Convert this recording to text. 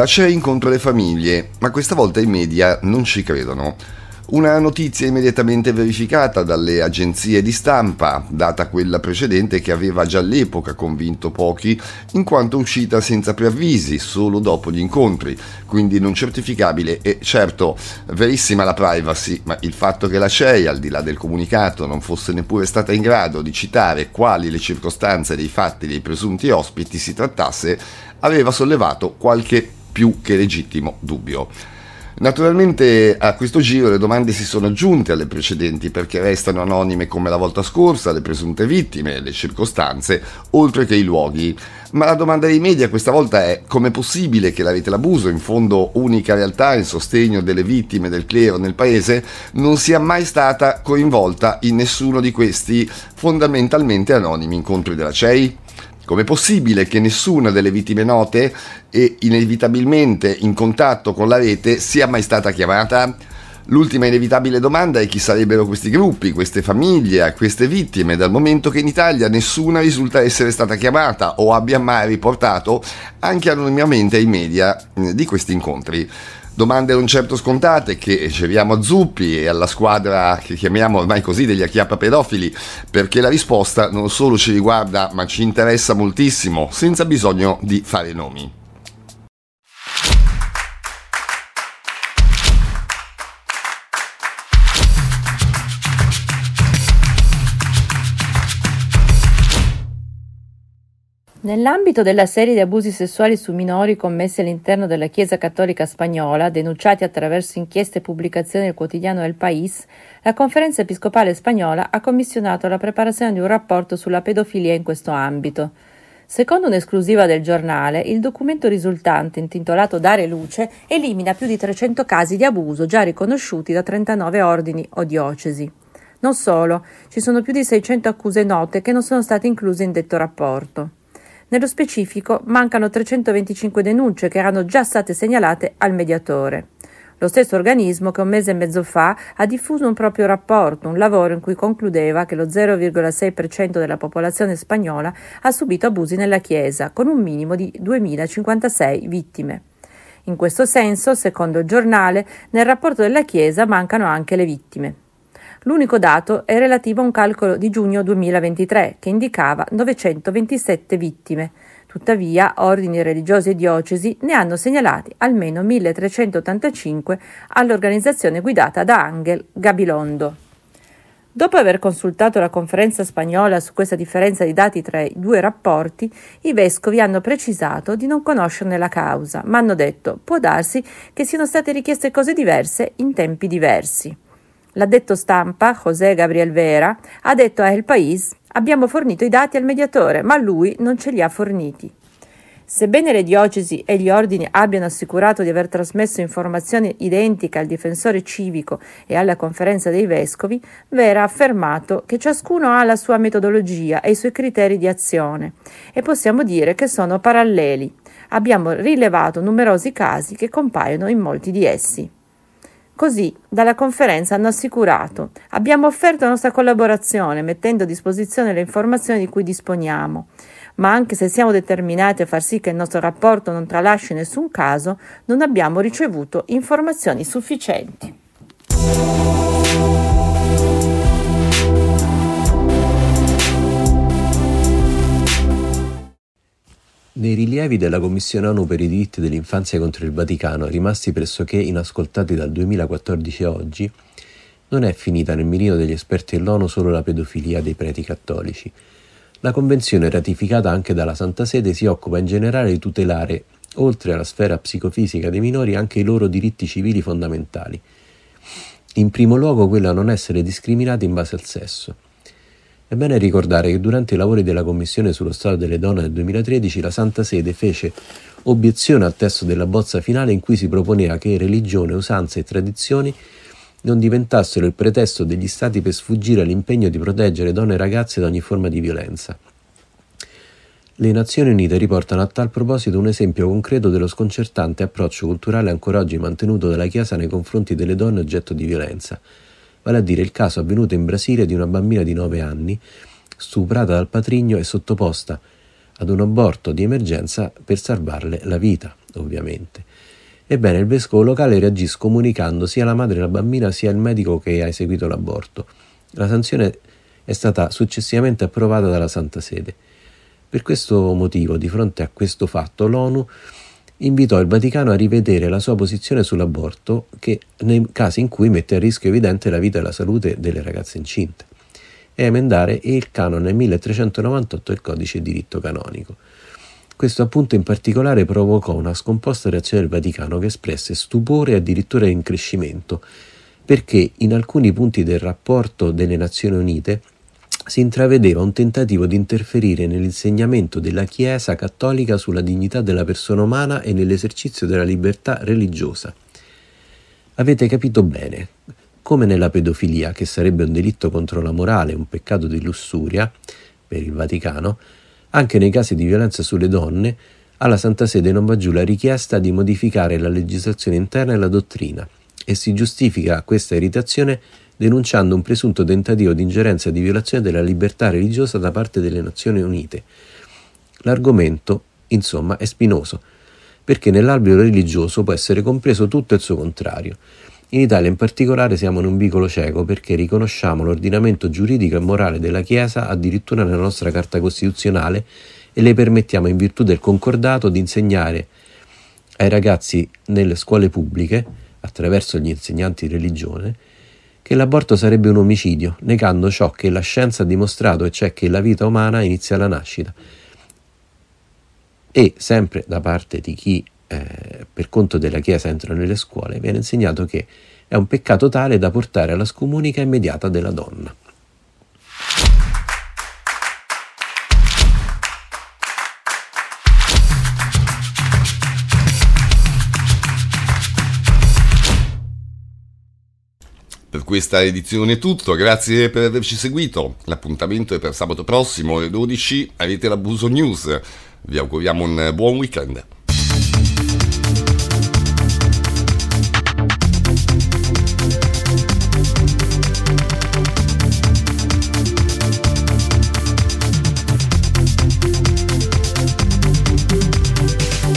La CEI incontra le famiglie, ma questa volta i media non ci credono. Una notizia immediatamente verificata dalle agenzie di stampa, data quella precedente che aveva già all'epoca convinto pochi, in quanto uscita senza preavvisi, solo dopo gli incontri, quindi non certificabile e certo verissima la privacy, ma il fatto che la CEI, al di là del comunicato, non fosse neppure stata in grado di citare quali le circostanze dei fatti dei presunti ospiti si trattasse, aveva sollevato qualche più che legittimo dubbio. Naturalmente a questo giro le domande si sono aggiunte alle precedenti perché restano anonime come la volta scorsa le presunte vittime, le circostanze, oltre che i luoghi. Ma la domanda dei media questa volta è come possibile che la rete l'abuso, in fondo unica realtà in sostegno delle vittime del clero nel paese, non sia mai stata coinvolta in nessuno di questi fondamentalmente anonimi incontri della CEI? Com'è possibile che nessuna delle vittime note e inevitabilmente in contatto con la rete sia mai stata chiamata? L'ultima inevitabile domanda è chi sarebbero questi gruppi, queste famiglie, queste vittime, dal momento che in Italia nessuna risulta essere stata chiamata o abbia mai riportato anche anonimamente ai media eh, di questi incontri. Domande non certo scontate che riceviamo a Zuppi e alla squadra che chiamiamo ormai così degli acchiappa pedofili, perché la risposta non solo ci riguarda ma ci interessa moltissimo, senza bisogno di fare nomi. Nell'ambito della serie di abusi sessuali su minori commessi all'interno della Chiesa Cattolica Spagnola, denunciati attraverso inchieste e pubblicazioni del quotidiano El País, la Conferenza Episcopale Spagnola ha commissionato la preparazione di un rapporto sulla pedofilia in questo ambito. Secondo un'esclusiva del giornale, il documento risultante, intitolato Dare luce, elimina più di 300 casi di abuso già riconosciuti da 39 ordini o diocesi. Non solo, ci sono più di 600 accuse note che non sono state incluse in detto rapporto. Nello specifico mancano 325 denunce che erano già state segnalate al mediatore. Lo stesso organismo che un mese e mezzo fa ha diffuso un proprio rapporto, un lavoro in cui concludeva che lo 0,6% della popolazione spagnola ha subito abusi nella Chiesa, con un minimo di 2056 vittime. In questo senso, secondo il giornale, nel rapporto della Chiesa mancano anche le vittime. L'unico dato è relativo a un calcolo di giugno 2023 che indicava 927 vittime. Tuttavia, ordini religiosi e diocesi ne hanno segnalati almeno 1385 all'organizzazione guidata da Angel Gabilondo. Dopo aver consultato la conferenza spagnola su questa differenza di dati tra i due rapporti, i vescovi hanno precisato di non conoscerne la causa, ma hanno detto può darsi che siano state richieste cose diverse in tempi diversi. L'addetto stampa, José Gabriel Vera, ha detto a El País abbiamo fornito i dati al mediatore, ma lui non ce li ha forniti. Sebbene le diocesi e gli ordini abbiano assicurato di aver trasmesso informazioni identiche al difensore civico e alla conferenza dei vescovi, Vera ha affermato che ciascuno ha la sua metodologia e i suoi criteri di azione e possiamo dire che sono paralleli. Abbiamo rilevato numerosi casi che compaiono in molti di essi. Così, dalla conferenza hanno assicurato abbiamo offerto la nostra collaborazione mettendo a disposizione le informazioni di cui disponiamo, ma anche se siamo determinati a far sì che il nostro rapporto non tralasci nessun caso, non abbiamo ricevuto informazioni sufficienti. Rilievi della Commissione ONU per i diritti dell'infanzia contro il Vaticano, rimasti pressoché inascoltati dal 2014 a oggi, non è finita nel mirino degli esperti dell'ONU solo la pedofilia dei preti cattolici. La Convenzione, ratificata anche dalla Santa Sede, si occupa in generale di tutelare, oltre alla sfera psicofisica dei minori, anche i loro diritti civili fondamentali. In primo luogo quello a non essere discriminati in base al sesso. È bene ricordare che durante i lavori della Commissione sullo Stato delle Donne del 2013 la Santa Sede fece obiezione al testo della bozza finale in cui si proponeva che religione, usanze e tradizioni non diventassero il pretesto degli Stati per sfuggire all'impegno di proteggere donne e ragazze da ogni forma di violenza. Le Nazioni Unite riportano a tal proposito un esempio concreto dello sconcertante approccio culturale ancora oggi mantenuto dalla Chiesa nei confronti delle donne oggetto di violenza vale a dire il caso avvenuto in Brasile di una bambina di 9 anni stuprata dal patrigno e sottoposta ad un aborto di emergenza per salvarle la vita. ovviamente. Ebbene, il vescovo locale reagì scomunicando sia la madre della bambina sia il medico che ha eseguito l'aborto. La sanzione è stata successivamente approvata dalla Santa Sede. Per questo motivo, di fronte a questo fatto, l'ONU invitò il Vaticano a rivedere la sua posizione sull'aborto che nei casi in cui mette a rischio evidente la vita e la salute delle ragazze incinte e a emendare il canone 1398 del codice di diritto canonico. Questo appunto in particolare provocò una scomposta reazione del Vaticano che espresse stupore e addirittura increscimento perché in alcuni punti del rapporto delle Nazioni Unite si intravedeva un tentativo di interferire nell'insegnamento della Chiesa cattolica sulla dignità della persona umana e nell'esercizio della libertà religiosa. Avete capito bene, come nella pedofilia, che sarebbe un delitto contro la morale, un peccato di lussuria, per il Vaticano, anche nei casi di violenza sulle donne, alla Santa Sede non va giù la richiesta di modificare la legislazione interna e la dottrina, e si giustifica questa irritazione denunciando un presunto tentativo di ingerenza e di violazione della libertà religiosa da parte delle Nazioni Unite. L'argomento, insomma, è spinoso, perché nell'alveo religioso può essere compreso tutto il suo contrario. In Italia in particolare siamo in un vicolo cieco perché riconosciamo l'ordinamento giuridico e morale della Chiesa addirittura nella nostra Carta Costituzionale e le permettiamo in virtù del concordato di insegnare ai ragazzi nelle scuole pubbliche, attraverso gli insegnanti di religione, che l'aborto sarebbe un omicidio, negando ciò che la scienza ha dimostrato e cioè che la vita umana inizia alla nascita. E sempre da parte di chi eh, per conto della Chiesa entra nelle scuole viene insegnato che è un peccato tale da portare alla scomunica immediata della donna. Per questa edizione è tutto, grazie per averci seguito. L'appuntamento è per sabato prossimo alle 12, avete l'abuso news. Vi auguriamo un buon weekend.